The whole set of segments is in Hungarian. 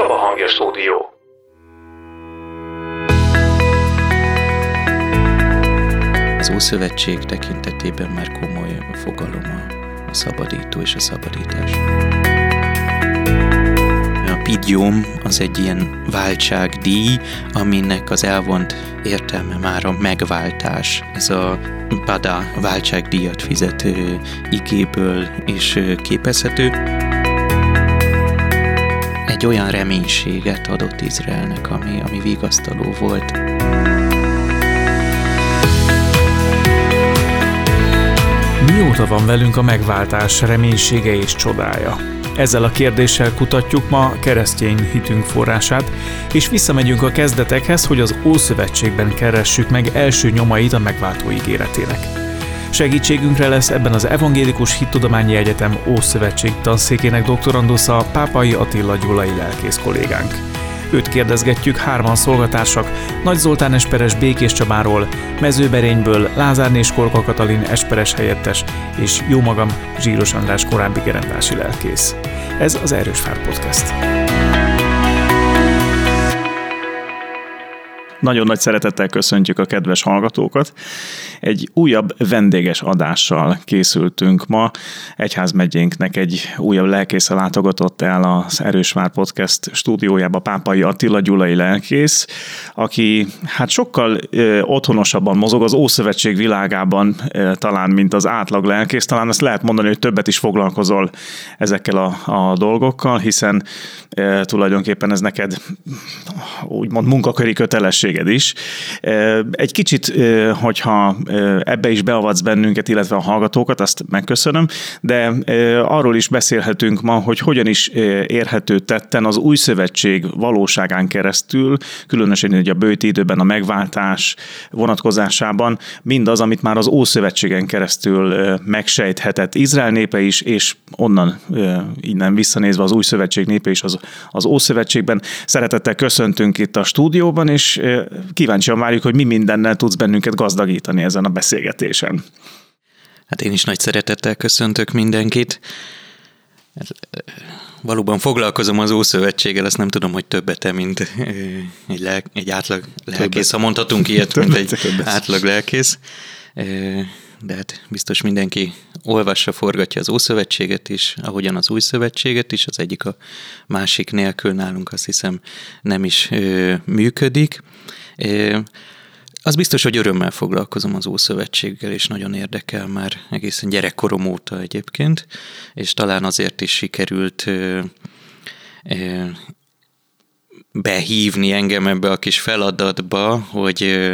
Csaba Hangja Stúdió. Az Ószövetség tekintetében már komoly a fogalom a, szabadító és a szabadítás. A pidium az egy ilyen váltságdíj, aminek az elvont értelme már a megváltás. Ez a bada váltságdíjat fizető igéből is képezhető egy olyan reménységet adott Izraelnek, ami, ami vigasztaló volt. Mióta van velünk a megváltás reménysége és csodája? Ezzel a kérdéssel kutatjuk ma keresztény hitünk forrását, és visszamegyünk a kezdetekhez, hogy az Ószövetségben keressük meg első nyomait a megváltó ígéretének. Segítségünkre lesz ebben az Evangélikus Hittudományi Egyetem Ószövetség tanszékének doktorandusza Pápai Attila Gyulai lelkész kollégánk. Őt kérdezgetjük hárman szolgatársak, Nagy Zoltán Esperes Békés Csabáról, Mezőberényből Lázár és Korka Katalin Esperes helyettes, és jó magam Zsíros András korábbi gerendási lelkész. Ez az Erős Fár Podcast. Nagyon nagy szeretettel köszöntjük a kedves hallgatókat. Egy újabb vendéges adással készültünk ma. Egyházmegyénknek egy újabb lelkésze látogatott el az Erősvár Podcast stúdiójába Pápai Attila Gyulai lelkész, aki hát sokkal ö, otthonosabban mozog az Ószövetség világában ö, talán, mint az átlag lelkész. Talán azt lehet mondani, hogy többet is foglalkozol ezekkel a, a dolgokkal, hiszen ö, tulajdonképpen ez neked úgymond munkaköri kötelesség tevékenységed is. Egy kicsit, hogyha ebbe is beavatsz bennünket, illetve a hallgatókat, azt megköszönöm, de arról is beszélhetünk ma, hogy hogyan is érhető tetten az új szövetség valóságán keresztül, különösen hogy a bőti időben a megváltás vonatkozásában, mindaz, amit már az Ószövetségen keresztül megsejthetett Izrael népe is, és onnan innen visszanézve az új szövetség népe is az, az Ószövetségben. Szeretettel köszöntünk itt a stúdióban, és kíváncsian várjuk, hogy mi mindennel tudsz bennünket gazdagítani ezen a beszélgetésen. Hát én is nagy szeretettel köszöntök mindenkit. Valóban foglalkozom az Ószövetséggel, azt nem tudom, hogy többet mint egy, lelk, egy átlag lelkész, ha mondhatunk ilyet, mint egy átlag lelkész. De hát biztos mindenki olvassa, forgatja az Ószövetséget is, ahogyan az Új Szövetséget is, az egyik a másik nélkül nálunk azt hiszem nem is működik. Az biztos, hogy örömmel foglalkozom az Ószövetséggel, és nagyon érdekel már egészen gyerekkorom óta egyébként, és talán azért is sikerült behívni engem ebbe a kis feladatba, hogy,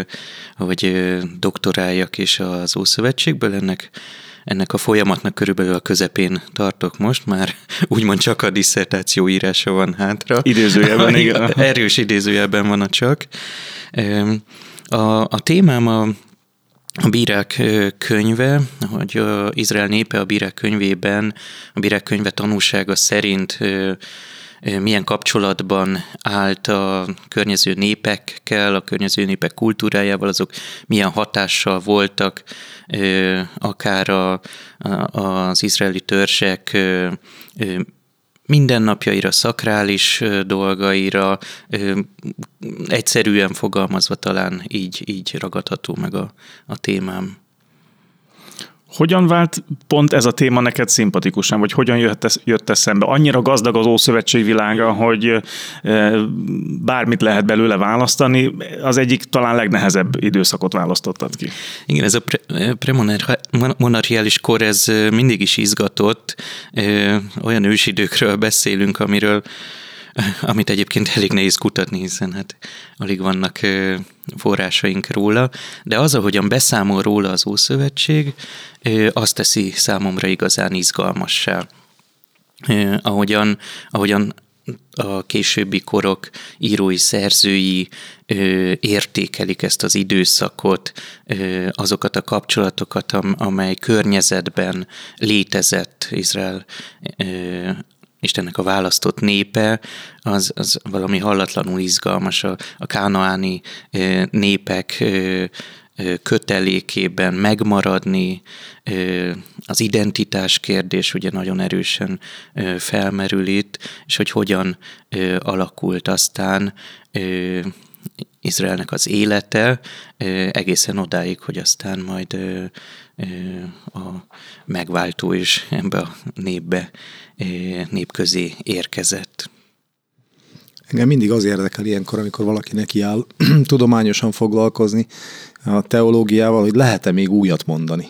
hogy doktoráljak is az Ószövetségből. Ennek, ennek a folyamatnak körülbelül a közepén tartok most, már úgymond csak a diszertáció írása van hátra. Idézőjelben, igen. Erős idézőjelben van a csak. A, a témám a, a bírák könyve, hogy Izrael népe a bírák könyvében, a bírák könyve tanúsága szerint milyen kapcsolatban állt a környező népekkel, a környező népek kultúrájával, azok milyen hatással voltak akár a, az izraeli törzsek mindennapjaira, szakrális dolgaira, egyszerűen fogalmazva talán így, így ragadható meg a, a témám. Hogyan vált pont ez a téma neked szimpatikusan, vagy hogyan jött, eszembe? Annyira gazdag az Ószövetség világa, hogy bármit lehet belőle választani, az egyik talán legnehezebb időszakot választottad ki. Igen, ez a pre- premonarchiális kor, ez mindig is izgatott. Olyan ősidőkről beszélünk, amiről amit egyébként elég nehéz kutatni, hiszen hát alig vannak forrásaink róla, de az, ahogyan beszámol róla az Ószövetség, azt teszi számomra igazán izgalmassá. Ahogyan, ahogyan a későbbi korok írói, szerzői ö, értékelik ezt az időszakot, ö, azokat a kapcsolatokat, amely környezetben létezett Izrael ö, Istennek a választott népe, az, az valami hallatlanul izgalmas. A, a kánaáni népek kötelékében megmaradni, az identitás kérdés ugye nagyon erősen felmerül itt, és hogy hogyan alakult aztán Izraelnek az élete egészen odáig, hogy aztán majd a megváltó is ebbe a népbe, nép közé érkezett. Engem mindig az érdekel ilyenkor, amikor valaki neki áll tudományosan foglalkozni a teológiával, hogy lehet-e még újat mondani.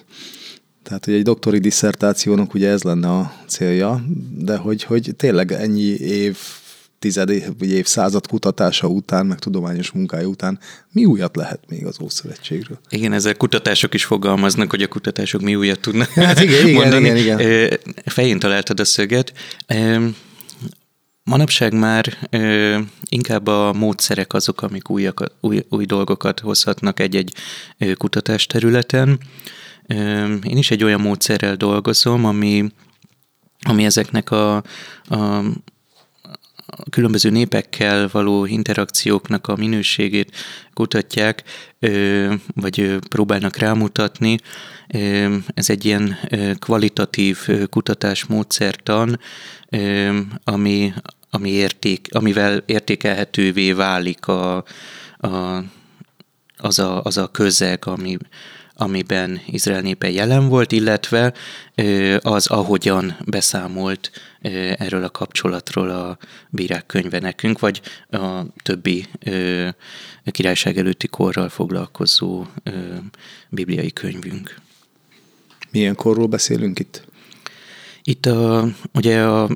Tehát, hogy egy doktori disszertációnak ugye ez lenne a célja, de hogy, hogy tényleg ennyi év tized vagy évszázad kutatása után, meg tudományos munkája után mi újat lehet még az Ószövetségről? Igen, ezzel kutatások is fogalmaznak, hogy a kutatások mi újat tudnak hát igen, mondani. Igen, igen, igen. Fején találtad a szöget. Manapság már ö, inkább a módszerek azok, amik újak, új, új dolgokat hozhatnak egy-egy ö, kutatásterületen. Ö, én is egy olyan módszerrel dolgozom, ami, ami ezeknek a, a különböző népekkel való interakcióknak a minőségét kutatják, vagy próbálnak rámutatni. Ez egy ilyen kvalitatív kutatásmódszertan, ami, ami érték, amivel értékelhetővé válik a, a, az, a, az a közeg, ami, amiben Izrael népe jelen volt, illetve az, ahogyan beszámolt erről a kapcsolatról a bírák könyve nekünk, vagy a többi királyság előtti korral foglalkozó bibliai könyvünk. Milyen korról beszélünk itt? Itt a, ugye a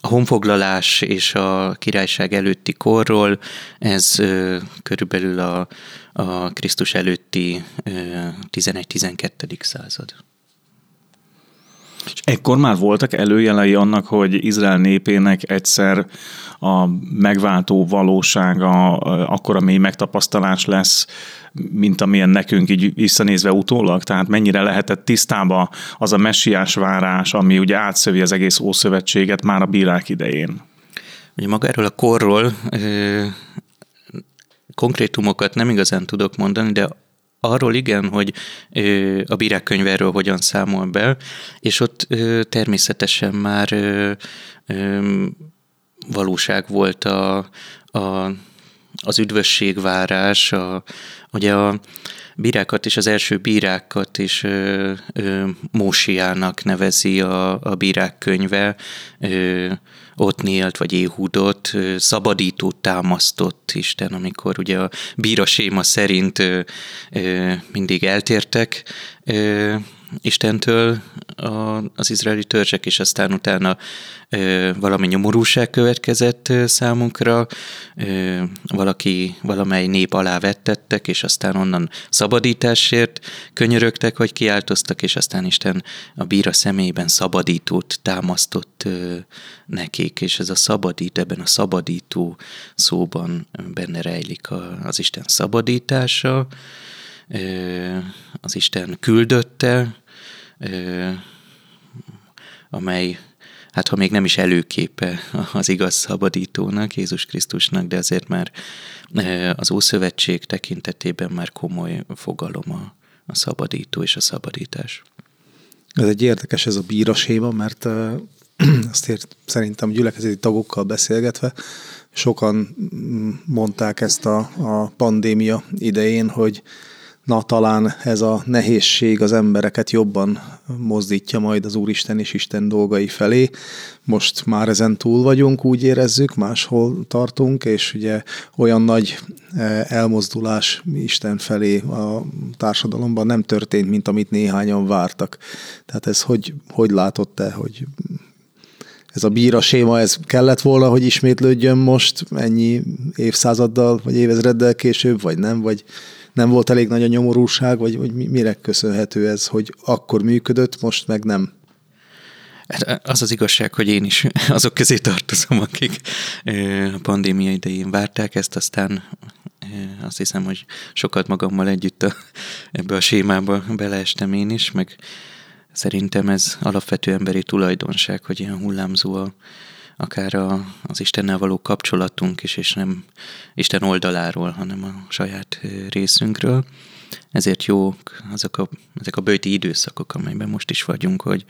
a honfoglalás és a királyság előtti korról, ez ö, körülbelül a, a Krisztus előtti 11-12. század. És ekkor már voltak előjelei annak, hogy Izrael népének egyszer a megváltó valósága, akkor a mély megtapasztalás lesz, mint amilyen nekünk így visszanézve utólag? Tehát mennyire lehetett tisztába az a messiás várás, ami ugye átszövi az egész Ószövetséget már a bírák idején? Ugye maga erről a korról konkrétumokat nem igazán tudok mondani, de arról igen, hogy a bírák erről hogyan számol be, és ott természetesen már valóság volt a, a, az üdvösségvárás, a, ugye a bírákat és az első bírákat is ö, Mósiának nevezi a, a bírák könyve, ö, Otnielt vagy Éhudot, szabadítót támasztott Isten, amikor ugye a bíra séma szerint mindig eltértek Istentől a, az izraeli törzsek, és aztán utána ö, valami nyomorúság következett számunkra, ö, valaki, valamely nép alá vettettek, és aztán onnan szabadításért könyörögtek, vagy kiáltoztak, és aztán Isten a bíra személyben szabadítót támasztott ö, nekik, és ez a szabadít, ebben a szabadító szóban benne rejlik a, az Isten szabadítása, az Isten küldötte, amely, hát ha még nem is előképe az igaz szabadítónak, Jézus Krisztusnak, de azért már az Ószövetség tekintetében már komoly fogalom a, a szabadító és a szabadítás. Ez egy érdekes ez a bíraséma, mert azt ért, szerintem gyülekezeti tagokkal beszélgetve, sokan mm, mondták ezt a, a pandémia idején, hogy na talán ez a nehézség az embereket jobban mozdítja majd az Úristen és Isten dolgai felé. Most már ezen túl vagyunk, úgy érezzük, máshol tartunk, és ugye olyan nagy e, elmozdulás Isten felé a társadalomban nem történt, mint amit néhányan vártak. Tehát ez hogy, hogy látott te, hogy ez a bíra séma, ez kellett volna, hogy ismétlődjön most ennyi évszázaddal, vagy évezreddel később, vagy nem, vagy nem volt elég nagy a nyomorúság, vagy, vagy mire köszönhető ez, hogy akkor működött, most meg nem? Hát, az az igazság, hogy én is azok közé tartozom, akik a pandémia idején várták ezt, aztán azt hiszem, hogy sokat magammal együtt a, ebbe a sémába beleestem én is, meg szerintem ez alapvető emberi tulajdonság, hogy ilyen hullámzó a, akár a, az Istennel való kapcsolatunk is, és nem Isten oldaláról, hanem a saját részünkről. Ezért jók azok a, ezek a bőti időszakok, amelyben most is vagyunk, hogy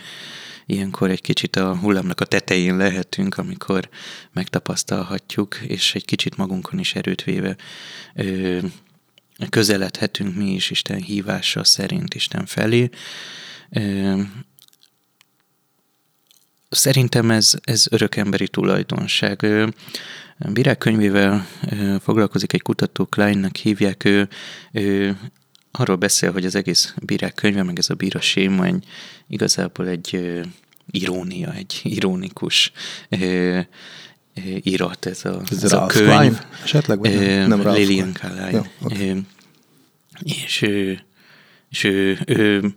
ilyenkor egy kicsit a hullámnak a tetején lehetünk, amikor megtapasztalhatjuk, és egy kicsit magunkon is erőt véve ö, közeledhetünk mi is Isten hívása szerint Isten felé. Szerintem ez, ez örökemberi tulajdonság. Bírák könyvével foglalkozik egy kutató, Kleinnek hívják, ő, ő arról beszél, hogy az egész bírák könyve, meg ez a bíra séma egy, igazából egy irónia, egy ironikus ö, irat, ez a, ez, ez a könyv. Klein? Esetleg, vagy nem, nem Ralph Lilian Carlyle. okay. És, ő, és ő, ő,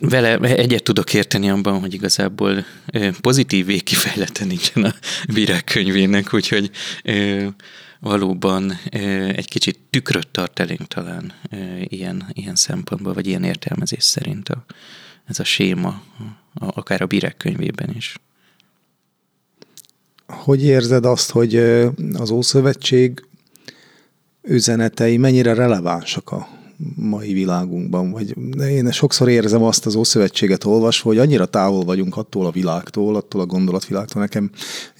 vele egyet tudok érteni abban, hogy igazából pozitív végkifejlete nincsen a bírák könyvének, úgyhogy valóban egy kicsit tükröt tart elénk talán ilyen, ilyen szempontból, vagy ilyen értelmezés szerint a, ez a séma, akár a bírek könyvében is. Hogy érzed azt, hogy az Ószövetség üzenetei mennyire relevánsak a mai világunkban, vagy én sokszor érzem azt az Ószövetséget olvasva, hogy annyira távol vagyunk attól a világtól, attól a gondolatvilágtól. Nekem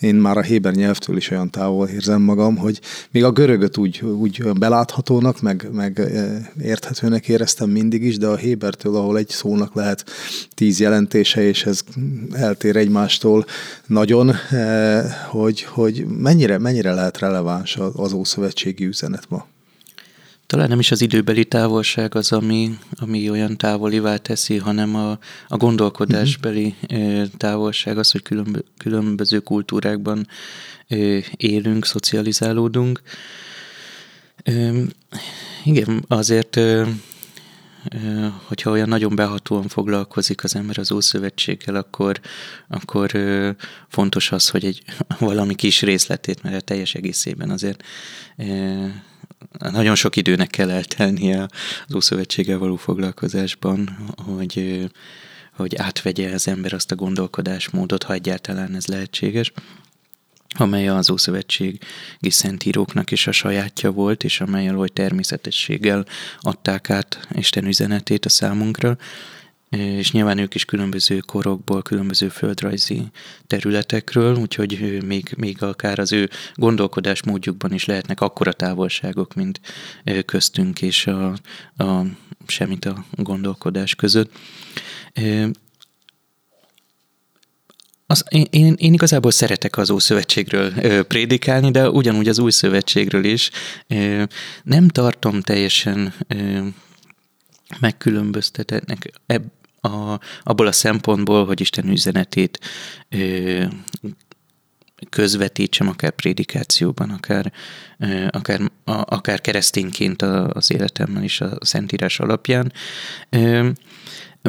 én már a Héber nyelvtől is olyan távol érzem magam, hogy még a görögöt úgy, úgy beláthatónak, meg, meg e, érthetőnek éreztem mindig is, de a Hébertől, ahol egy szónak lehet tíz jelentése, és ez eltér egymástól nagyon, e, hogy, hogy mennyire, mennyire lehet releváns az Ószövetségi üzenet ma. Talán nem is az időbeli távolság az, ami, ami olyan távolivá teszi, hanem a, a gondolkodásbeli mm-hmm. távolság, az, hogy különb, különböző kultúrákban élünk, szocializálódunk. Igen, azért hogyha olyan nagyon behatóan foglalkozik az ember az Ószövetséggel, akkor, akkor fontos az, hogy egy valami kis részletét, mert a teljes egészében azért nagyon sok időnek kell eltelnie az Ószövetséggel való foglalkozásban, hogy, hogy átvegye az ember azt a gondolkodásmódot, ha egyáltalán ez lehetséges amely az Ószövetségi szentíróknak is a sajátja volt, és amely oly természetességgel adták át Isten üzenetét a számunkra, és nyilván ők is különböző korokból, különböző földrajzi területekről, úgyhogy még, még akár az ő gondolkodásmódjukban is lehetnek akkora távolságok, mint köztünk és a, a semmit a gondolkodás között. Az, én, én igazából szeretek az Ószövetségről ö, prédikálni, de ugyanúgy az Új Szövetségről is. Ö, nem tartom teljesen ö, megkülönböztetnek eb, a, abból a szempontból, hogy Isten üzenetét ö, közvetítsem, akár prédikációban, akár, ö, akár, a, akár keresztényként az életemmel is a Szentírás alapján. Ö,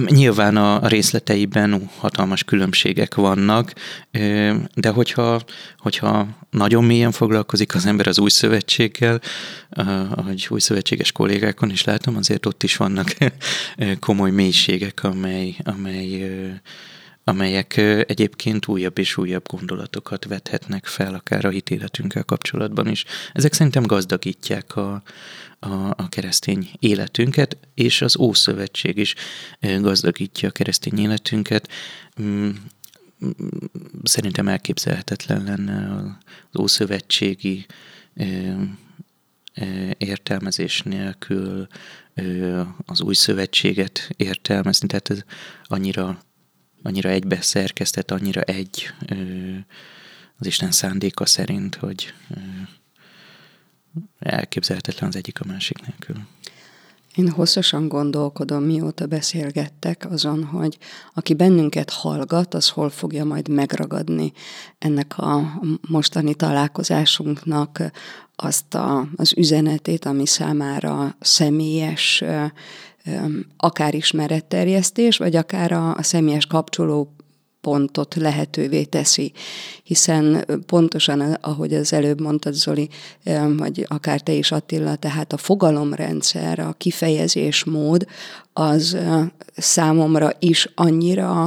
Nyilván a részleteiben hatalmas különbségek vannak, de hogyha, hogyha nagyon mélyen foglalkozik az ember az új szövetséggel, ahogy új szövetséges kollégákon is látom, azért ott is vannak komoly mélységek, amely, amely amelyek egyébként újabb és újabb gondolatokat vethetnek fel, akár a hitéletünkkel kapcsolatban is. Ezek szerintem gazdagítják a, a, a keresztény életünket, és az Ószövetség is gazdagítja a keresztény életünket. Mm, szerintem elképzelhetetlen lenne az Ószövetségi értelmezés nélkül az új szövetséget értelmezni, tehát ez annyira annyira egybe szerkesztett, annyira egy az Isten szándéka szerint, hogy elképzelhetetlen az egyik a másik nélkül. Én hosszasan gondolkodom, mióta beszélgettek azon, hogy aki bennünket hallgat, az hol fogja majd megragadni ennek a mostani találkozásunknak azt a, az üzenetét, ami számára személyes, akár ismeretterjesztés, vagy akár a, a személyes kapcsoló pontot lehetővé teszi, hiszen pontosan, ahogy az előbb mondtad, Zoli, vagy akár te is Attila, tehát a fogalomrendszer, a kifejezésmód, az számomra is annyira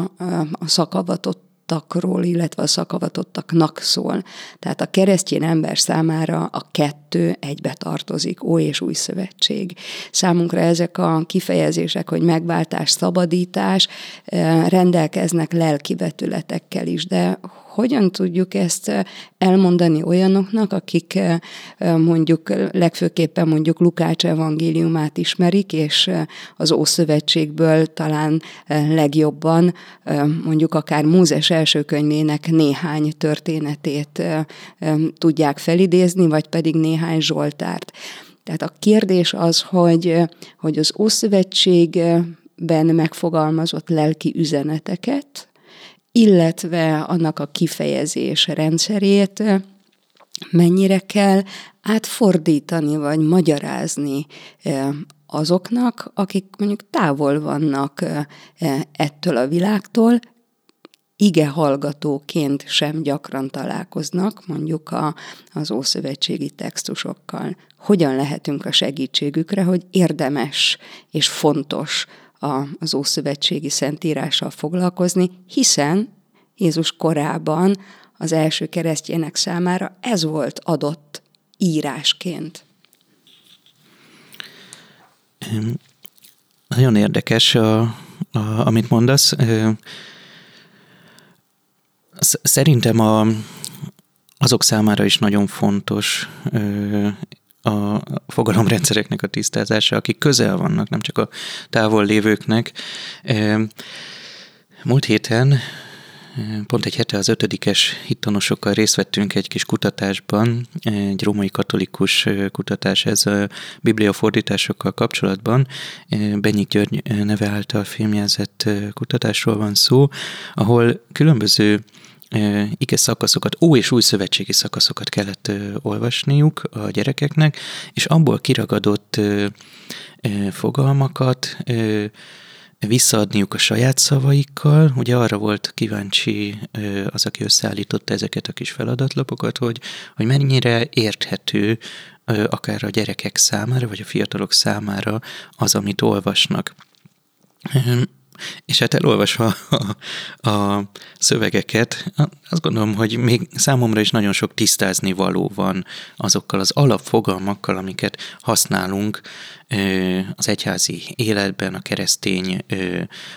a szakavatott szakavatottakról, illetve a szakavatottaknak szól. Tehát a keresztény ember számára a kettő egybe tartozik, Ó és Új Szövetség. Számunkra ezek a kifejezések, hogy megváltás, szabadítás rendelkeznek lelki vetületekkel is, de hogyan tudjuk ezt elmondani olyanoknak, akik mondjuk legfőképpen mondjuk Lukács evangéliumát ismerik, és az Ószövetségből talán legjobban mondjuk akár Mózes első könyvének néhány történetét tudják felidézni, vagy pedig néhány Zsoltárt. Tehát a kérdés az, hogy, hogy az Ószövetségben megfogalmazott lelki üzeneteket, illetve annak a kifejezés rendszerét mennyire kell átfordítani vagy magyarázni azoknak, akik mondjuk távol vannak ettől a világtól, ige hallgatóként sem gyakran találkoznak mondjuk a, az ószövetségi textusokkal. Hogyan lehetünk a segítségükre, hogy érdemes és fontos a, az Ószövetségi Szentírással foglalkozni, hiszen Jézus korában az első keresztjének számára ez volt adott írásként. Nagyon érdekes, a, a, amit mondasz. Szerintem a, azok számára is nagyon fontos a fogalomrendszereknek a tisztázása, akik közel vannak, nem csak a távol lévőknek. Múlt héten Pont egy hete az ötödikes hittanosokkal részt vettünk egy kis kutatásban, egy római katolikus kutatás ez a bibliafordításokkal kapcsolatban. Benyik György neve által filmjelzett kutatásról van szó, ahol különböző ige szakaszokat, ó és új szövetségi szakaszokat kellett olvasniuk a gyerekeknek, és abból kiragadott fogalmakat visszaadniuk a saját szavaikkal. Ugye arra volt kíváncsi az, aki összeállította ezeket a kis feladatlapokat, hogy, hogy mennyire érthető akár a gyerekek számára, vagy a fiatalok számára az, amit olvasnak. És hát elolvasva a, a szövegeket, azt gondolom, hogy még számomra is nagyon sok tisztázni való van azokkal az alapfogalmakkal, amiket használunk az egyházi életben, a keresztény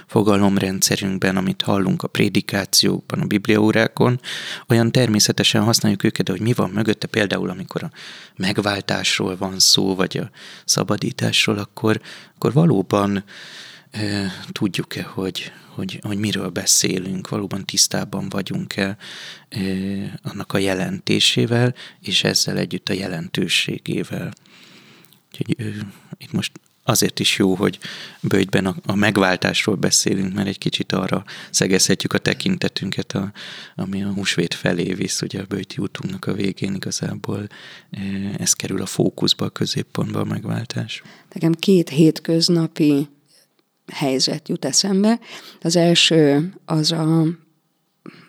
fogalomrendszerünkben, amit hallunk a prédikációkban, a bibliaórákon, olyan természetesen használjuk őket, de hogy mi van mögötte, például amikor a megváltásról van szó, vagy a szabadításról, akkor, akkor valóban tudjuk-e, hogy, hogy, hogy miről beszélünk, valóban tisztában vagyunk-e annak a jelentésével, és ezzel együtt a jelentőségével. Úgyhogy itt most azért is jó, hogy bőjtben a, a megváltásról beszélünk, mert egy kicsit arra szegezhetjük a tekintetünket, a, ami a húsvét felé visz, ugye a bőjti útunknak a végén igazából ez kerül a fókuszba, a középpontba a megváltás. Nekem két hétköznapi helyzet jut eszembe. Az első az a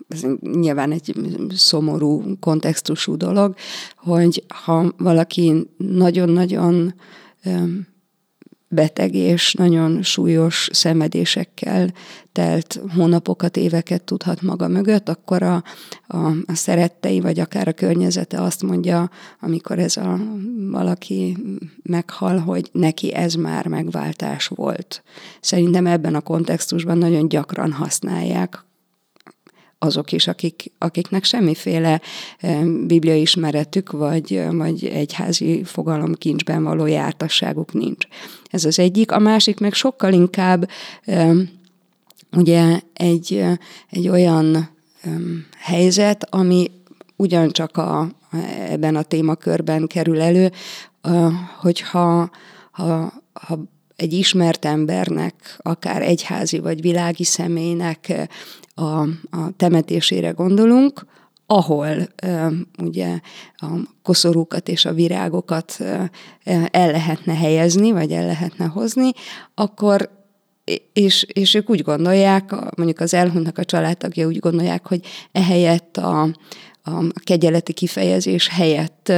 ez nyilván egy szomorú kontextusú dolog, hogy ha valaki nagyon-nagyon beteg és nagyon súlyos szenvedésekkel telt hónapokat, éveket tudhat maga mögött, akkor a, a, a szerettei, vagy akár a környezete azt mondja, amikor ez a valaki meghal, hogy neki ez már megváltás volt. Szerintem ebben a kontextusban nagyon gyakran használják azok is, akik, akiknek semmiféle bibliai ismeretük, vagy, vagy egyházi fogalomkincsben való jártasságuk nincs. Ez az egyik. A másik meg sokkal inkább ugye egy, egy olyan helyzet, ami ugyancsak a, ebben a témakörben kerül elő, hogyha ha, ha egy ismert embernek, akár egyházi vagy világi személynek a, a temetésére gondolunk, ahol ugye a koszorúkat és a virágokat el lehetne helyezni, vagy el lehetne hozni, akkor és, és ők úgy gondolják, mondjuk az elhunytnak a családtagja úgy gondolják, hogy ehelyett a, a kegyeleti kifejezés helyett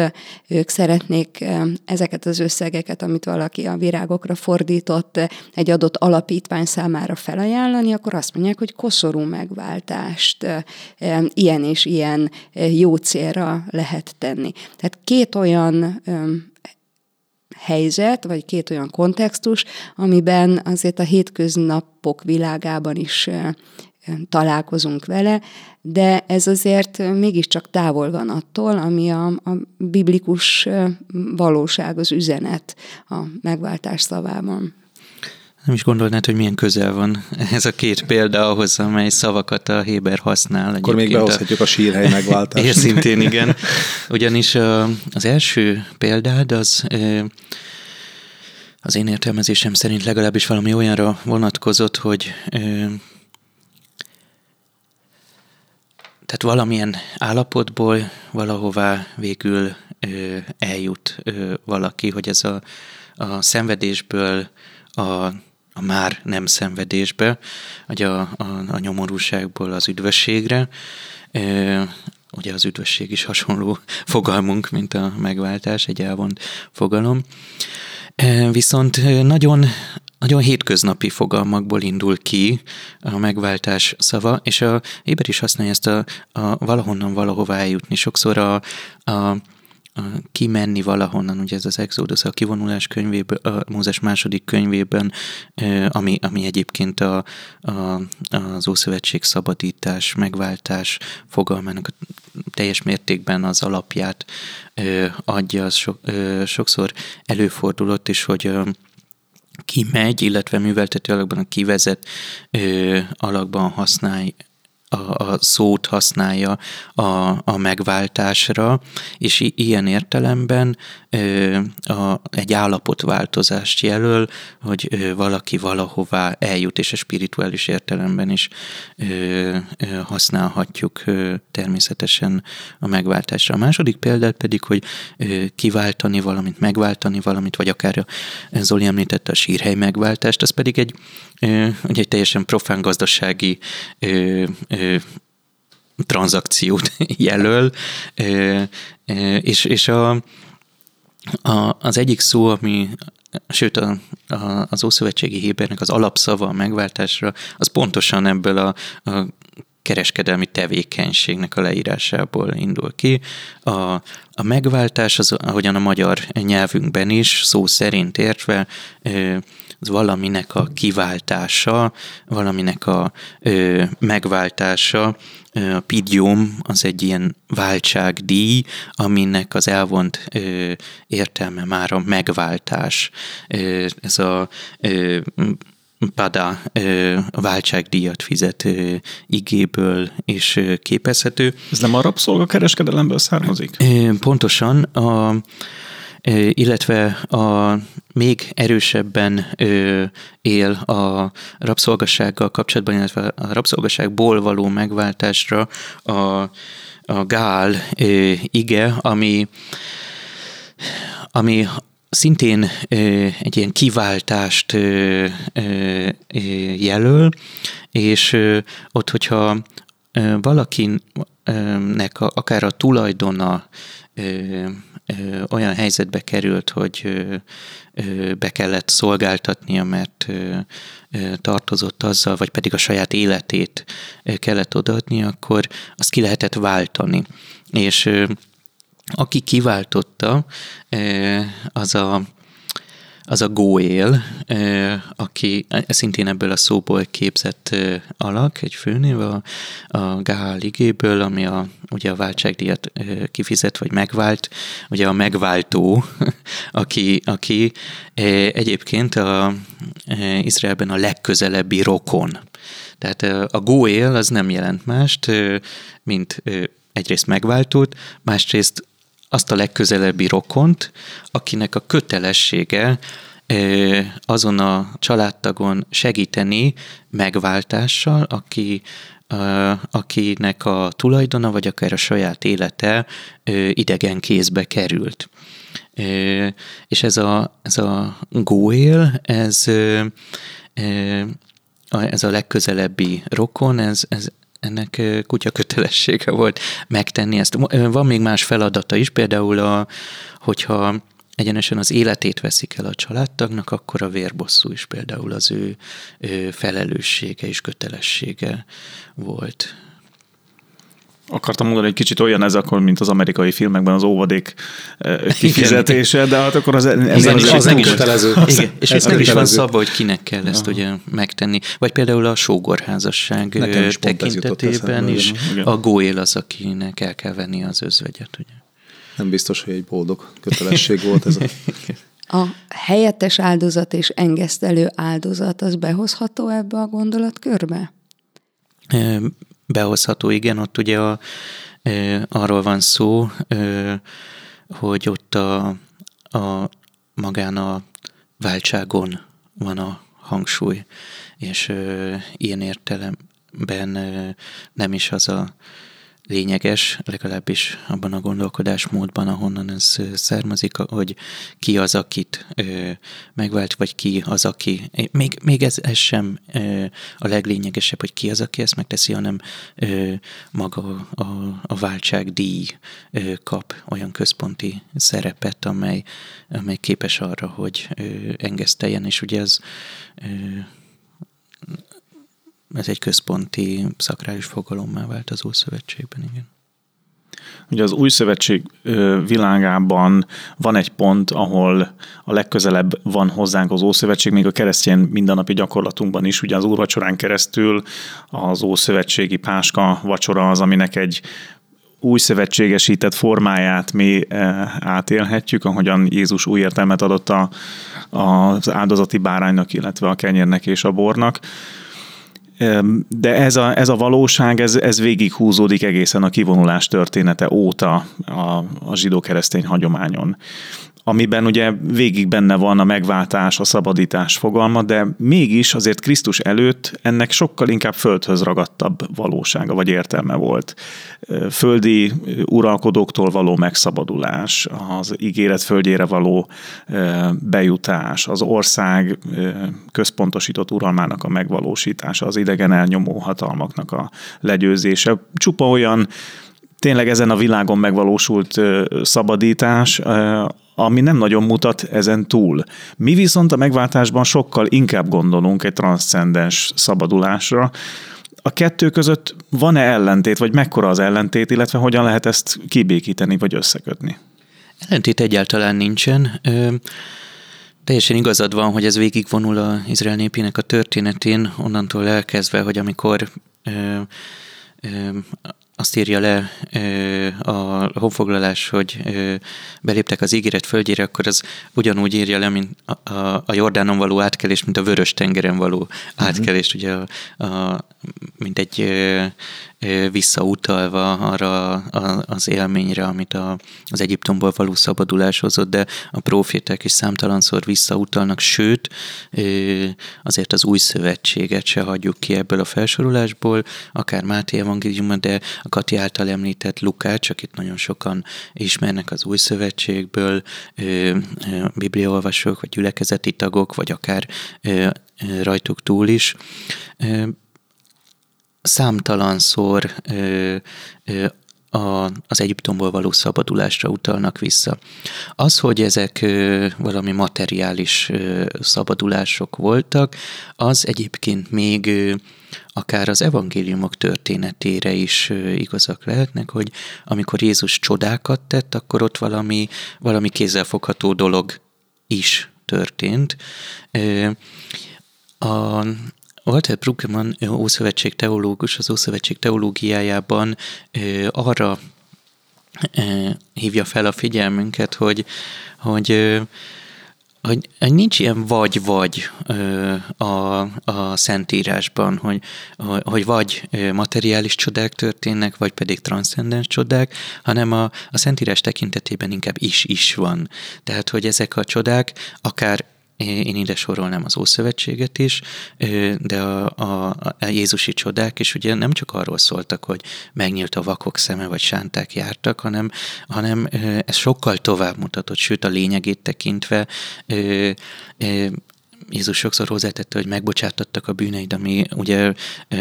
ők szeretnék ezeket az összegeket, amit valaki a virágokra fordított, egy adott alapítvány számára felajánlani, akkor azt mondják, hogy koszorú megváltást ilyen és ilyen jó célra lehet tenni. Tehát két olyan helyzet, vagy két olyan kontextus, amiben azért a hétköznapok világában is találkozunk vele, de ez azért mégiscsak távol van attól, ami a, a biblikus valóság, az üzenet a megváltás szavában. Nem is gondolnád, hogy milyen közel van ez a két példa ahhoz, amely szavakat a Héber használ. Akkor még behozhatjuk a, a sírhely megváltást. Érszintén igen. Ugyanis az első példád az az én értelmezésem szerint legalábbis valami olyanra vonatkozott, hogy tehát valamilyen állapotból valahová végül eljut valaki, hogy ez a, a szenvedésből a a már nem szenvedésbe, vagy a, a, a nyomorúságból az üdvösségre. E, ugye az üdvösség is hasonló fogalmunk, mint a megváltás, egy elvont fogalom. Viszont nagyon nagyon hétköznapi fogalmakból indul ki a megváltás szava, és a Éber is használja ezt a, a valahonnan valahová eljutni. Sokszor a, a kimenni valahonnan, ugye ez az Exodus, a kivonulás könyvében, a Mózes második könyvében, ami, ami egyébként a, a, az Ószövetség szabadítás, megváltás fogalmának teljes mértékben az alapját adja, az so, sokszor előfordulott is, hogy kimegy, illetve műveltető alakban a kivezet alakban használj, a, a szót használja a, a megváltásra, és ilyen értelemben a, egy állapotváltozást jelöl, hogy valaki valahová eljut, és a spirituális értelemben is használhatjuk természetesen a megváltásra. A második példát pedig, hogy kiváltani valamit, megváltani valamit, vagy akár a, Zoli említette a sírhely megváltást, az pedig egy, ugye egy teljesen profán gazdasági tranzakciót jelöl, és, és a, a, az egyik szó, ami sőt a, a, az Ószövetségi Hébernek az alapszava a megváltásra, az pontosan ebből a, a kereskedelmi tevékenységnek a leírásából indul ki. A, a megváltás, az, ahogyan a magyar nyelvünkben is, szó szerint értve, az valaminek a kiváltása, valaminek a ö, megváltása. A pidium az egy ilyen váltságdíj, aminek az elvont ö, értelme már a megváltás. Ö, ez a ö, Pada váltságdíjat fizet igéből és képezhető. Ez nem a rabszolgakereskedelemből származik? Pontosan. A, illetve a még erősebben él a rabszolgassággal kapcsolatban, illetve a rabszolgasságból való megváltásra a, a Gál ige, ami ami szintén egy ilyen kiváltást jelöl, és ott, hogyha valakinek akár a tulajdona olyan helyzetbe került, hogy be kellett szolgáltatnia, mert tartozott azzal, vagy pedig a saját életét kellett odaadni, akkor azt ki lehetett váltani. És aki kiváltotta, az a az a Góél, aki szintén ebből a szóból képzett alak, egy főnév a, a Gál igéből, ami a, ugye a váltságdíjat kifizet, vagy megvált, ugye a megváltó, aki, aki egyébként a Izraelben a legközelebbi rokon. Tehát a Góél az nem jelent mást, mint egyrészt megváltót, másrészt azt a legközelebbi rokont, akinek a kötelessége azon a családtagon segíteni megváltással, aki, akinek a tulajdona, vagy akár a saját élete idegen kézbe került. És ez a, ez a góél, ez, ez a legközelebbi rokon, ez, ez ennek kutya kötelessége volt megtenni ezt. Van még más feladata is, például a, hogyha egyenesen az életét veszik el a családtagnak, akkor a vérbosszú is például az ő, ő felelőssége és kötelessége volt akartam mondani, hogy kicsit olyan ez akkor, mint az amerikai filmekben az óvadék kifizetése, de hát akkor az, ez Igen, az, az nem kötelező. Igen, és ez nem is van szabva, hogy kinek kell ezt Aha. ugye megtenni. Vagy például a sógorházasság is tekintetében is Igen. a góél az, akinek el kell venni az özvegyet. Ugye. Nem biztos, hogy egy boldog kötelesség volt ez a... A helyettes áldozat és engesztelő áldozat, az behozható ebbe a gondolatkörbe? Behozható, igen, ott ugye a, e, arról van szó, e, hogy ott a, a magán a váltságon van a hangsúly, és e, ilyen értelemben e, nem is az a lényeges, legalábbis abban a gondolkodásmódban, ahonnan ez származik, hogy ki az, akit megvált, vagy ki az, aki... Még, még ez, ez sem a leglényegesebb, hogy ki az, aki ezt megteszi, hanem maga a, a váltságdíj kap olyan központi szerepet, amely, amely képes arra, hogy engeszteljen, és ugye ez ez egy központi szakrális fogalommá vált az Ószövetségben, igen. Ugye az új szövetség világában van egy pont, ahol a legközelebb van hozzánk az Ószövetség, még a keresztény mindennapi gyakorlatunkban is. Ugye az úrvacsorán keresztül az Ószövetségi Páska vacsora az, aminek egy új szövetségesített formáját mi átélhetjük, ahogyan Jézus új értelmet adott a, az áldozati báránynak, illetve a kenyérnek és a bornak de ez a, ez a valóság, ez, ez végig húzódik egészen a kivonulás története óta a, a zsidó-keresztény hagyományon amiben ugye végig benne van a megváltás, a szabadítás fogalma, de mégis azért Krisztus előtt ennek sokkal inkább földhöz ragadtabb valósága vagy értelme volt. Földi uralkodóktól való megszabadulás, az ígéret földjére való bejutás, az ország központosított uralmának a megvalósítása, az idegen elnyomó hatalmaknak a legyőzése. Csupa olyan tényleg ezen a világon megvalósult szabadítás, ami nem nagyon mutat ezen túl. Mi viszont a megváltásban sokkal inkább gondolunk egy transzcendens szabadulásra, a kettő között van-e ellentét, vagy mekkora az ellentét, illetve hogyan lehet ezt kibékíteni, vagy összekötni? Ellentét egyáltalán nincsen. Ö, teljesen igazad van, hogy ez végigvonul az Izrael népének a történetén, onnantól elkezdve, hogy amikor ö, ö, azt írja le a honfoglalás, hogy beléptek az ígéret földjére, akkor az ugyanúgy írja le, mint a, a, a Jordánon való átkelés, mint a Vörös tengeren való uh-huh. átkelés, ugye a, a, mint egy visszautalva arra az élményre, amit az Egyiptomból való szabadulás hozott, de a proféták is számtalanszor visszautalnak, sőt, azért az új szövetséget se hagyjuk ki ebből a felsorolásból, akár Máté evangéliumban, de a Kati által említett Lukács, akit nagyon sokan ismernek az új szövetségből, bibliaolvasók, vagy gyülekezeti tagok, vagy akár rajtuk túl is, számtalanszor ö, ö, a, az Egyiptomból való szabadulásra utalnak vissza. Az, hogy ezek ö, valami materiális ö, szabadulások voltak, az egyébként még ö, akár az evangéliumok történetére is igazak lehetnek, hogy amikor Jézus csodákat tett, akkor ott valami, valami kézzelfogható dolog is történt. A, Walter Bruckmann, Ószövetség teológus, az Ószövetség teológiájában arra hívja fel a figyelmünket, hogy, hogy hogy nincs ilyen vagy-vagy a, a Szentírásban, hogy, hogy vagy materiális csodák történnek, vagy pedig transzcendens csodák, hanem a, a Szentírás tekintetében inkább is-is van. Tehát, hogy ezek a csodák akár én ide sorolnám az Ószövetséget is, de a, a, a Jézusi csodák is ugye nem csak arról szóltak, hogy megnyílt a vakok szeme, vagy sánták jártak, hanem, hanem ez sokkal tovább mutatott, sőt a lényegét tekintve Jézus sokszor hozzátette, hogy megbocsátattak a bűneid, ami ugye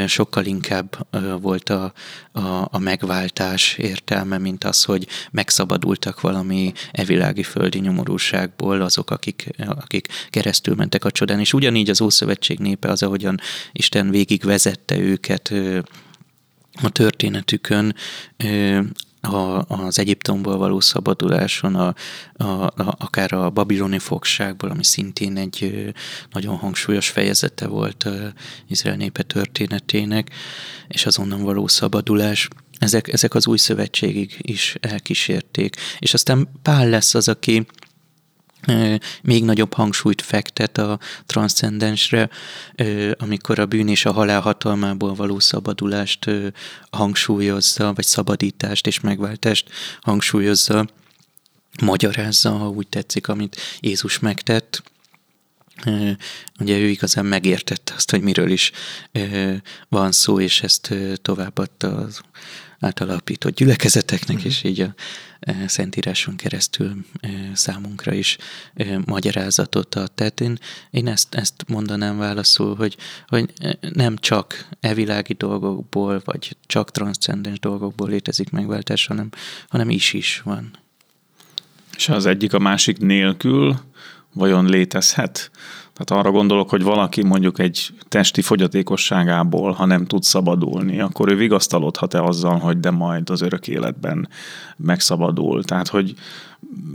sokkal inkább volt a, a, a megváltás értelme, mint az, hogy megszabadultak valami evilági földi nyomorúságból azok, akik, akik keresztül mentek a csodán. És ugyanígy az Ószövetség népe az, ahogyan Isten végig vezette őket a történetükön, a, az Egyiptomból való szabaduláson, a, a, a, akár a babiloni fogságból, ami szintén egy nagyon hangsúlyos fejezete volt a Izrael népe történetének, és azonnan való szabadulás. Ezek, ezek az új szövetségig is elkísérték. És aztán Pál lesz az, aki még nagyobb hangsúlyt fektet a transzcendensre, amikor a bűn és a halál hatalmából való szabadulást hangsúlyozza, vagy szabadítást és megváltást hangsúlyozza, magyarázza, ha úgy tetszik, amit Jézus megtett. Ugye ő igazán megértette azt, hogy miről is van szó, és ezt továbbadta az átalapított gyülekezeteknek, uh-huh. és így a e, Szentíráson keresztül e, számunkra is e, magyarázatot ad. Tehát én, én ezt, ezt mondanám válaszul, hogy, hogy nem csak evilági dolgokból, vagy csak transzcendens dolgokból létezik megváltás, hanem, hanem is is van. És az egyik a másik nélkül vajon létezhet? Tehát arra gondolok, hogy valaki mondjuk egy testi fogyatékosságából, ha nem tud szabadulni, akkor ő vigasztalodhat-e azzal, hogy de majd az örök életben megszabadul. Tehát, hogy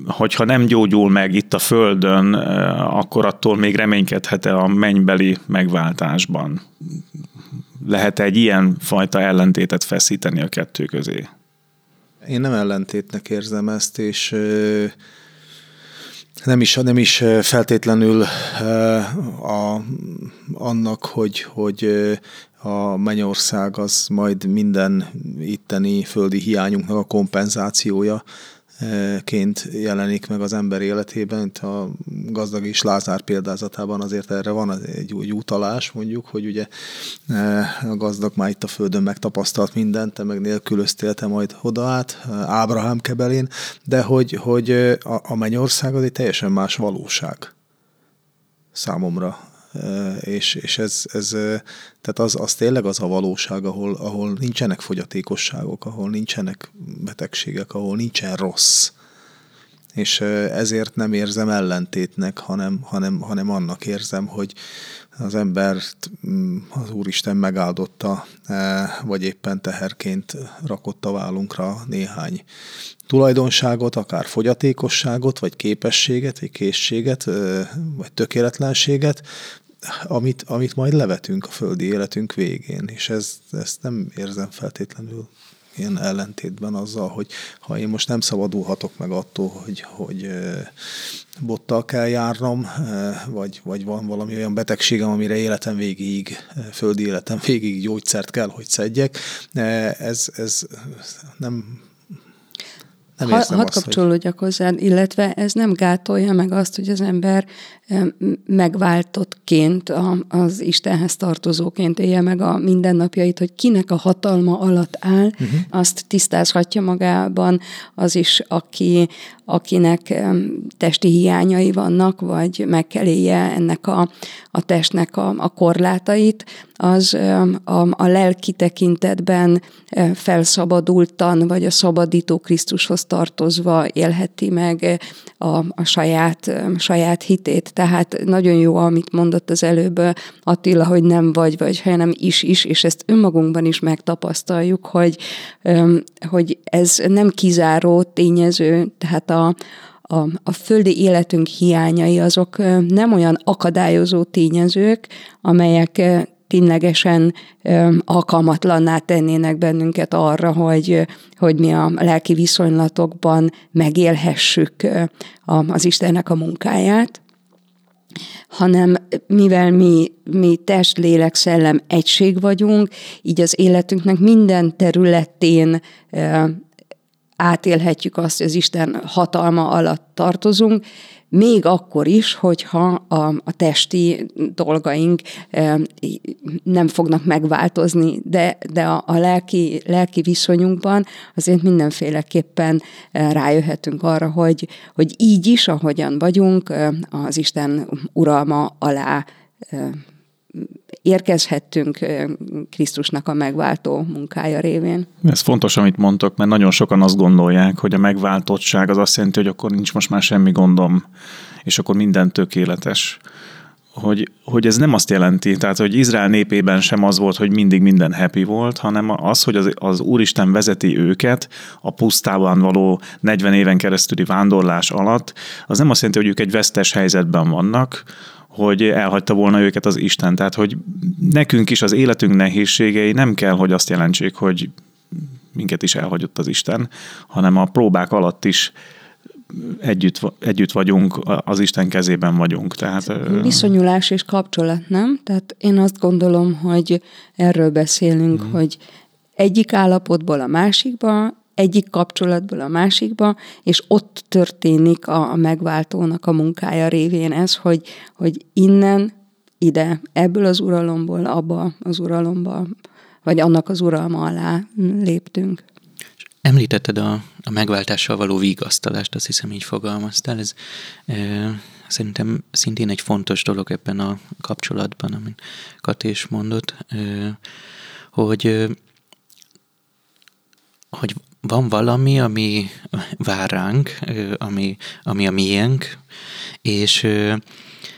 hogyha nem gyógyul meg itt a Földön, eh, akkor attól még reménykedhet-e a mennybeli megváltásban? lehet egy ilyen fajta ellentétet feszíteni a kettő közé? Én nem ellentétnek érzem ezt, és nem is, nem is feltétlenül a, annak, hogy, hogy a mennyország az majd minden itteni földi hiányunknak a kompenzációja, ként jelenik meg az ember életében. Itt a gazdag és Lázár példázatában azért erre van egy úgy utalás, mondjuk, hogy ugye a gazdag már itt a földön megtapasztalt mindent, te meg nélkülöztél te majd oda át, Ábrahám kebelén, de hogy, hogy a, a mennyország az egy teljesen más valóság számomra és, és ez, ez, tehát az, az tényleg az a valóság, ahol, ahol nincsenek fogyatékosságok, ahol nincsenek betegségek, ahol nincsen rossz. És ezért nem érzem ellentétnek, hanem, hanem, hanem annak érzem, hogy az embert mm, az Úristen megáldotta, vagy éppen teherként rakott a vállunkra néhány tulajdonságot, akár fogyatékosságot, vagy képességet, vagy készséget, vagy tökéletlenséget, amit, amit majd levetünk a földi életünk végén, és ez, ezt nem érzem feltétlenül ilyen ellentétben azzal, hogy ha én most nem szabadulhatok meg attól, hogy, hogy bottal kell járnom, vagy, vagy van valami olyan betegségem, amire életem végig, földi életem végig gyógyszert kell, hogy szedjek, ez, ez nem nem ha, hadd kapcsolódjak hogy... hozzá, illetve ez nem gátolja meg azt, hogy az ember megváltottként, az Istenhez tartozóként élje meg a mindennapjait, hogy kinek a hatalma alatt áll, uh-huh. azt tisztázhatja magában az is, aki, akinek testi hiányai vannak, vagy meg kell élje ennek a, a testnek a, a korlátait, az a, a lelki tekintetben felszabadultan, vagy a szabadító Krisztushoz tartozva élheti meg a, a saját, saját hitét. Tehát nagyon jó, amit mondott az előbb Attila, hogy nem vagy, vagy hanem is-is, és ezt önmagunkban is megtapasztaljuk, hogy, hogy ez nem kizáró tényező, tehát a, a, a földi életünk hiányai azok nem olyan akadályozó tényezők, amelyek ténylegesen alkalmatlanná tennének bennünket arra, hogy, hogy mi a lelki viszonylatokban megélhessük az Istennek a munkáját hanem mivel mi, mi test, lélek, szellem egység vagyunk, így az életünknek minden területén átélhetjük azt, hogy az Isten hatalma alatt tartozunk, még akkor is, hogyha a, a testi dolgaink nem fognak megváltozni, de, de a, a lelki, lelki viszonyunkban azért mindenféleképpen rájöhetünk arra, hogy, hogy így is, ahogyan vagyunk, az Isten uralma alá érkezhettünk Krisztusnak a megváltó munkája révén. Ez fontos, amit mondtok, mert nagyon sokan azt gondolják, hogy a megváltottság az azt jelenti, hogy akkor nincs most már semmi gondom, és akkor minden tökéletes. Hogy, hogy ez nem azt jelenti, tehát hogy Izrael népében sem az volt, hogy mindig minden happy volt, hanem az, hogy az, az Úristen vezeti őket a pusztában való 40 éven keresztüli vándorlás alatt, az nem azt jelenti, hogy ők egy vesztes helyzetben vannak, hogy elhagyta volna őket az Isten. Tehát, hogy nekünk is az életünk nehézségei nem kell, hogy azt jelentsék, hogy minket is elhagyott az Isten, hanem a próbák alatt is együtt, együtt vagyunk, az Isten kezében vagyunk. Tehát, Viszonyulás és kapcsolat, nem? Tehát én azt gondolom, hogy erről beszélünk, mm. hogy egyik állapotból a másikba egyik kapcsolatból a másikba, és ott történik a, a megváltónak a munkája révén ez, hogy, hogy innen ide, ebből az uralomból abba az uralomba, vagy annak az uralma alá léptünk. Említetted a, a megváltással való vigasztalást, azt hiszem így fogalmaztál. Ez e, szerintem szintén egy fontos dolog ebben a kapcsolatban, amit Kati is mondott, e, hogy hogy van valami, ami vár ránk, ami, ami a miénk, és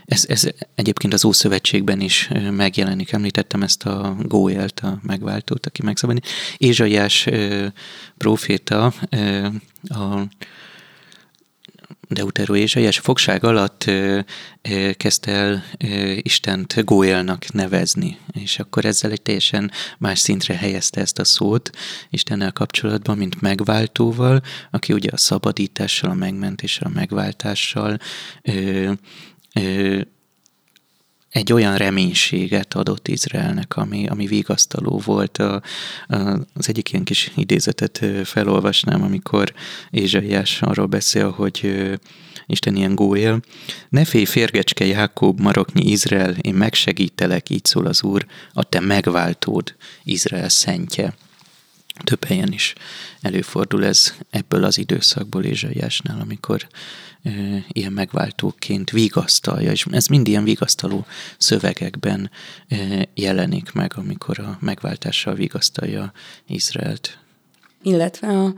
ez, ez egyébként az Ószövetségben is megjelenik. Említettem ezt a Gójelt, a megváltót, aki megszabadít. Ézsaiás proféta a Deutero Ézsaiás fogság alatt ö, kezdte el Istent Góélnak nevezni, és akkor ezzel egy teljesen más szintre helyezte ezt a szót Istennel kapcsolatban, mint megváltóval, aki ugye a szabadítással, a megmentéssel, a megváltással egy olyan reménységet adott Izraelnek, ami, ami vigasztaló volt. A, a, az egyik ilyen kis idézetet felolvasnám, amikor Ézsaiás arról beszél, hogy Isten ilyen góél. Ne félj férgecske Jákob, maroknyi Izrael, én megsegítelek, így szól az Úr, a te megváltód, Izrael szentje. Több helyen is előfordul ez ebből az időszakból Ézsaiásnál, amikor ilyen megváltóként vigasztalja, és ez mind ilyen vigasztaló szövegekben jelenik meg, amikor a megváltással vigasztalja Izraelt. Illetve a,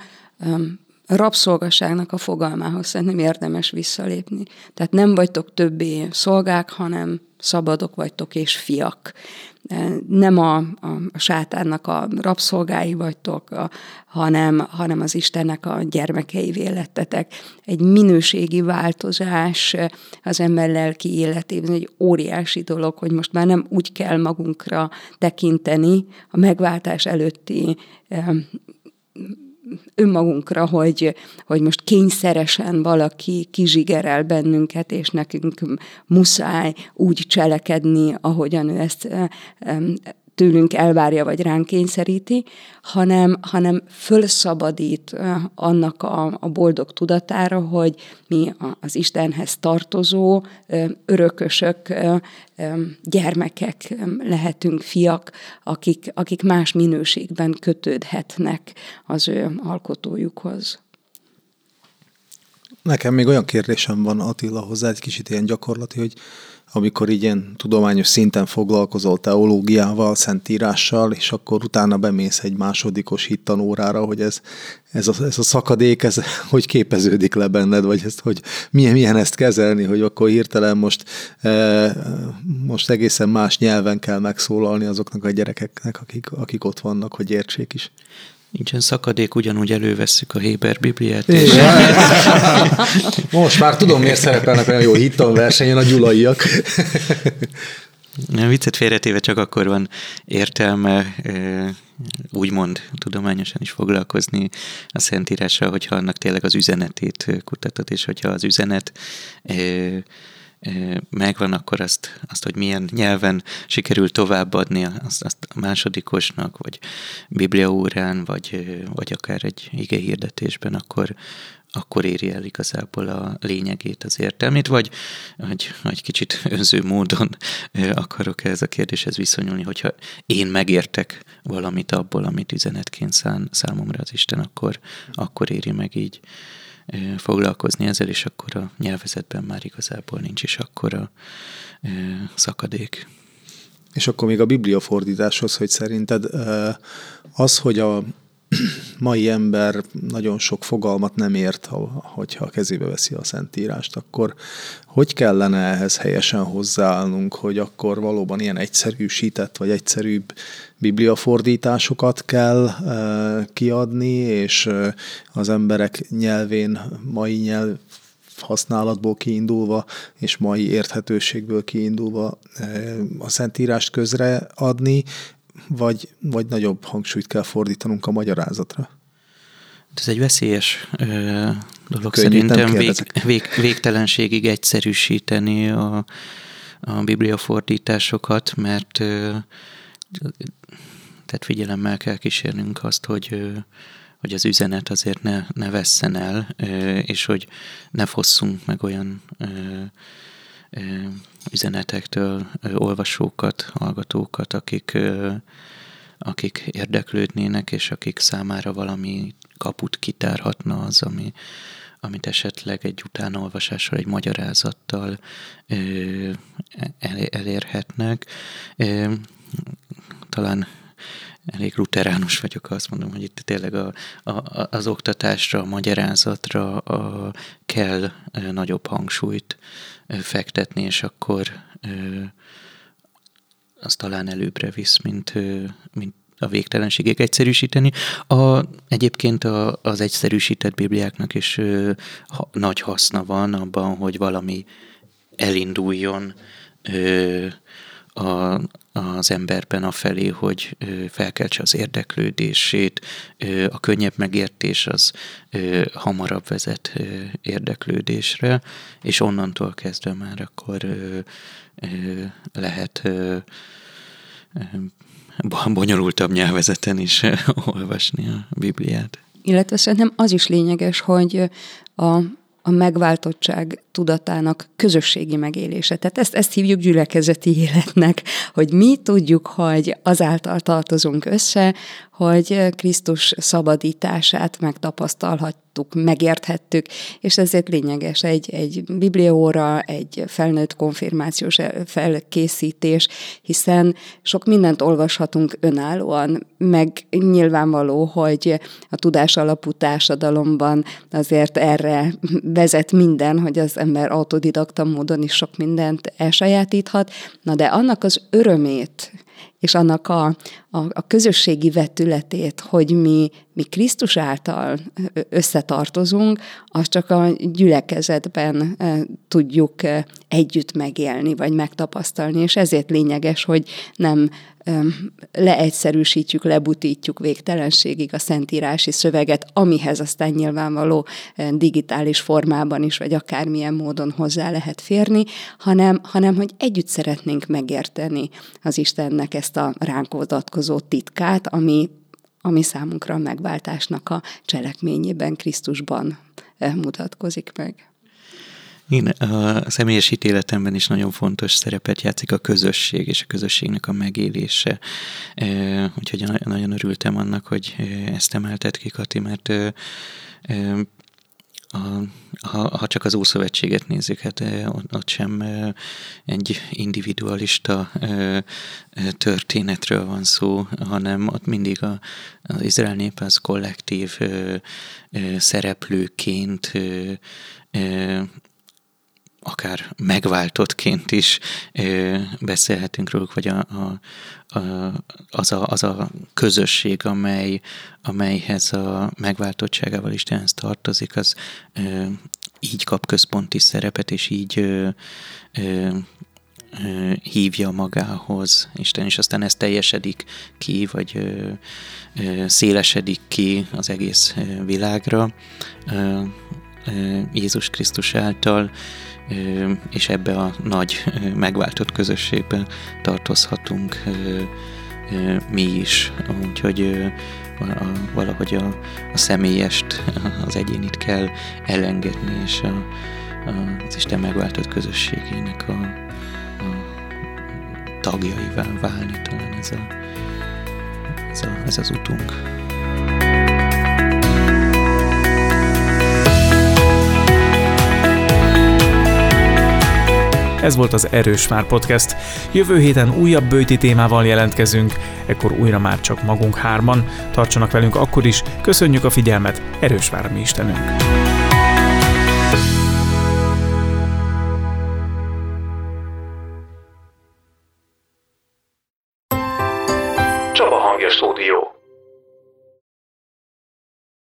a rabszolgaságnak a fogalmához szerintem érdemes visszalépni. Tehát nem vagytok többé szolgák, hanem szabadok vagytok és fiak nem a, a, a sátánnak a rabszolgái vagytok, a, hanem, hanem az Istennek a gyermekei vélettetek. Egy minőségi változás az ember lelki életében egy óriási dolog, hogy most már nem úgy kell magunkra tekinteni a megváltás előtti önmagunkra, hogy, hogy most kényszeresen valaki kizsigerel bennünket, és nekünk muszáj úgy cselekedni, ahogyan ő ezt tőlünk elvárja, vagy ránk kényszeríti, hanem, hanem fölszabadít annak a, a boldog tudatára, hogy mi az Istenhez tartozó örökösök, gyermekek lehetünk, fiak, akik, akik más minőségben kötődhetnek az ő alkotójukhoz. Nekem még olyan kérdésem van Attila hozzá, egy kicsit ilyen gyakorlati, hogy amikor ilyen tudományos szinten foglalkozol teológiával, szentírással, és akkor utána bemész egy másodikos hittanórára, hogy ez, ez, a, ez a szakadék, ez hogy képeződik le benned, vagy ezt, hogy milyen, milyen ezt kezelni, hogy akkor hirtelen most, e, most egészen más nyelven kell megszólalni azoknak a gyerekeknek, akik, akik ott vannak, hogy értsék is. Nincsen szakadék, ugyanúgy elővesszük a Héber Bibliát. És... Most már tudom, miért szerepelnek olyan jó hittan versenyen a gyulaiak. Nem, viccet félretéve csak akkor van értelme úgymond tudományosan is foglalkozni a Szentírással, hogyha annak tényleg az üzenetét kutatod, és hogyha az üzenet megvan, akkor azt, azt, hogy milyen nyelven sikerül továbbadni, azt, azt a másodikosnak, vagy bibliaórán, vagy, vagy akár egy ige hirdetésben, akkor, akkor éri el igazából a lényegét, az értelmét, vagy, vagy, vagy kicsit önző módon akarok ez a kérdéshez viszonyulni, hogyha én megértek valamit abból, amit üzenetként szán számomra az Isten, akkor, akkor éri meg így foglalkozni ezzel, és akkor a nyelvezetben már igazából nincs is akkora szakadék. És akkor még a bibliafordításhoz, hogy szerinted az, hogy a mai ember nagyon sok fogalmat nem ért, hogyha a kezébe veszi a Szentírást, akkor hogy kellene ehhez helyesen hozzáállnunk, hogy akkor valóban ilyen egyszerűsített vagy egyszerűbb bibliafordításokat kell e, kiadni, és e, az emberek nyelvén, mai nyelv használatból kiindulva, és mai érthetőségből kiindulva e, a Szentírást közre adni, vagy, vagy nagyobb hangsúlyt kell fordítanunk a magyarázatra? Ez egy veszélyes ö, dolog Könnyít, szerintem vég, vég, végtelenségig egyszerűsíteni a, a bibliafordításosokat, mert ö, tehát figyelemmel kell kísérnünk azt, hogy ö, hogy az üzenet azért ne, ne vesszen el, és hogy ne fosszunk meg olyan üzenetektől olvasókat, hallgatókat, akik, akik érdeklődnének, és akik számára valami kaput kitárhatna az, ami, amit esetleg egy utánolvasással, egy magyarázattal elérhetnek. Talán elég luteránus vagyok, azt mondom, hogy itt tényleg a, a, az oktatásra, a magyarázatra a, kell nagyobb hangsúlyt fektetni, és akkor az talán előbbre visz, mint, mint a végtelenségek egyszerűsíteni. A, egyébként a, az egyszerűsített bibliáknak is ha, nagy haszna van abban, hogy valami elinduljon ö, a, az emberben a felé, hogy felkeltse az érdeklődését, a könnyebb megértés az hamarabb vezet érdeklődésre, és onnantól kezdve már akkor lehet bonyolultabb nyelvezeten is olvasni a Bibliát. Illetve szerintem az is lényeges, hogy a a megváltottság tudatának közösségi megélése. Tehát ezt, ezt hívjuk gyülekezeti életnek, hogy mi tudjuk, hogy azáltal tartozunk össze, hogy Krisztus szabadítását megtapasztalhattuk, megérthettük, és ezért lényeges egy, egy biblióra, egy felnőtt konfirmációs felkészítés, hiszen sok mindent olvashatunk önállóan, meg nyilvánvaló, hogy a tudás alapú társadalomban azért erre vezet minden, hogy az ember autodidakta módon is sok mindent elsajátíthat, na de annak az örömét, és annak a, a, a közösségi vetületét, hogy mi, mi Krisztus által összetartozunk, azt csak a gyülekezetben tudjuk együtt megélni, vagy megtapasztalni, és ezért lényeges, hogy nem leegyszerűsítjük, lebutítjuk végtelenségig a szentírási szöveget, amihez aztán nyilvánvaló digitális formában is, vagy akármilyen módon hozzá lehet férni, hanem, hanem hogy együtt szeretnénk megérteni az Istennek ezt a ránk adatkozó titkát, ami, ami számunkra a megváltásnak a cselekményében, Krisztusban mutatkozik meg. Én a személyes ítéletemben is nagyon fontos szerepet játszik a közösség és a közösségnek a megélése. Úgyhogy nagyon örültem annak, hogy ezt emeltet ki, Kati, mert ha, ha csak az Ószövetséget nézzük, hát ott sem egy individualista történetről van szó, hanem ott mindig a, az Izrael nép az kollektív szereplőként akár megváltottként is beszélhetünk róluk, vagy a, a, a, az, a, az a közösség, amely, amelyhez a megváltottságával Istenhez tartozik, az így kap központi szerepet, és így hívja magához Isten, és aztán ez teljesedik ki, vagy szélesedik ki az egész világra. Jézus Krisztus által, és ebbe a nagy megváltott közösségbe tartozhatunk mi is. Úgyhogy valahogy a, a személyest, az egyénit kell elengedni, és a, a, az Isten megváltott közösségének a, a tagjaivá válni, talán ez, a, ez, a, ez az utunk. Ez volt az Erős Vár Podcast. Jövő héten újabb bőti témával jelentkezünk, ekkor újra már csak magunk hárman. Tartsanak velünk akkor is, köszönjük a figyelmet, Erős Vár mi Istenünk!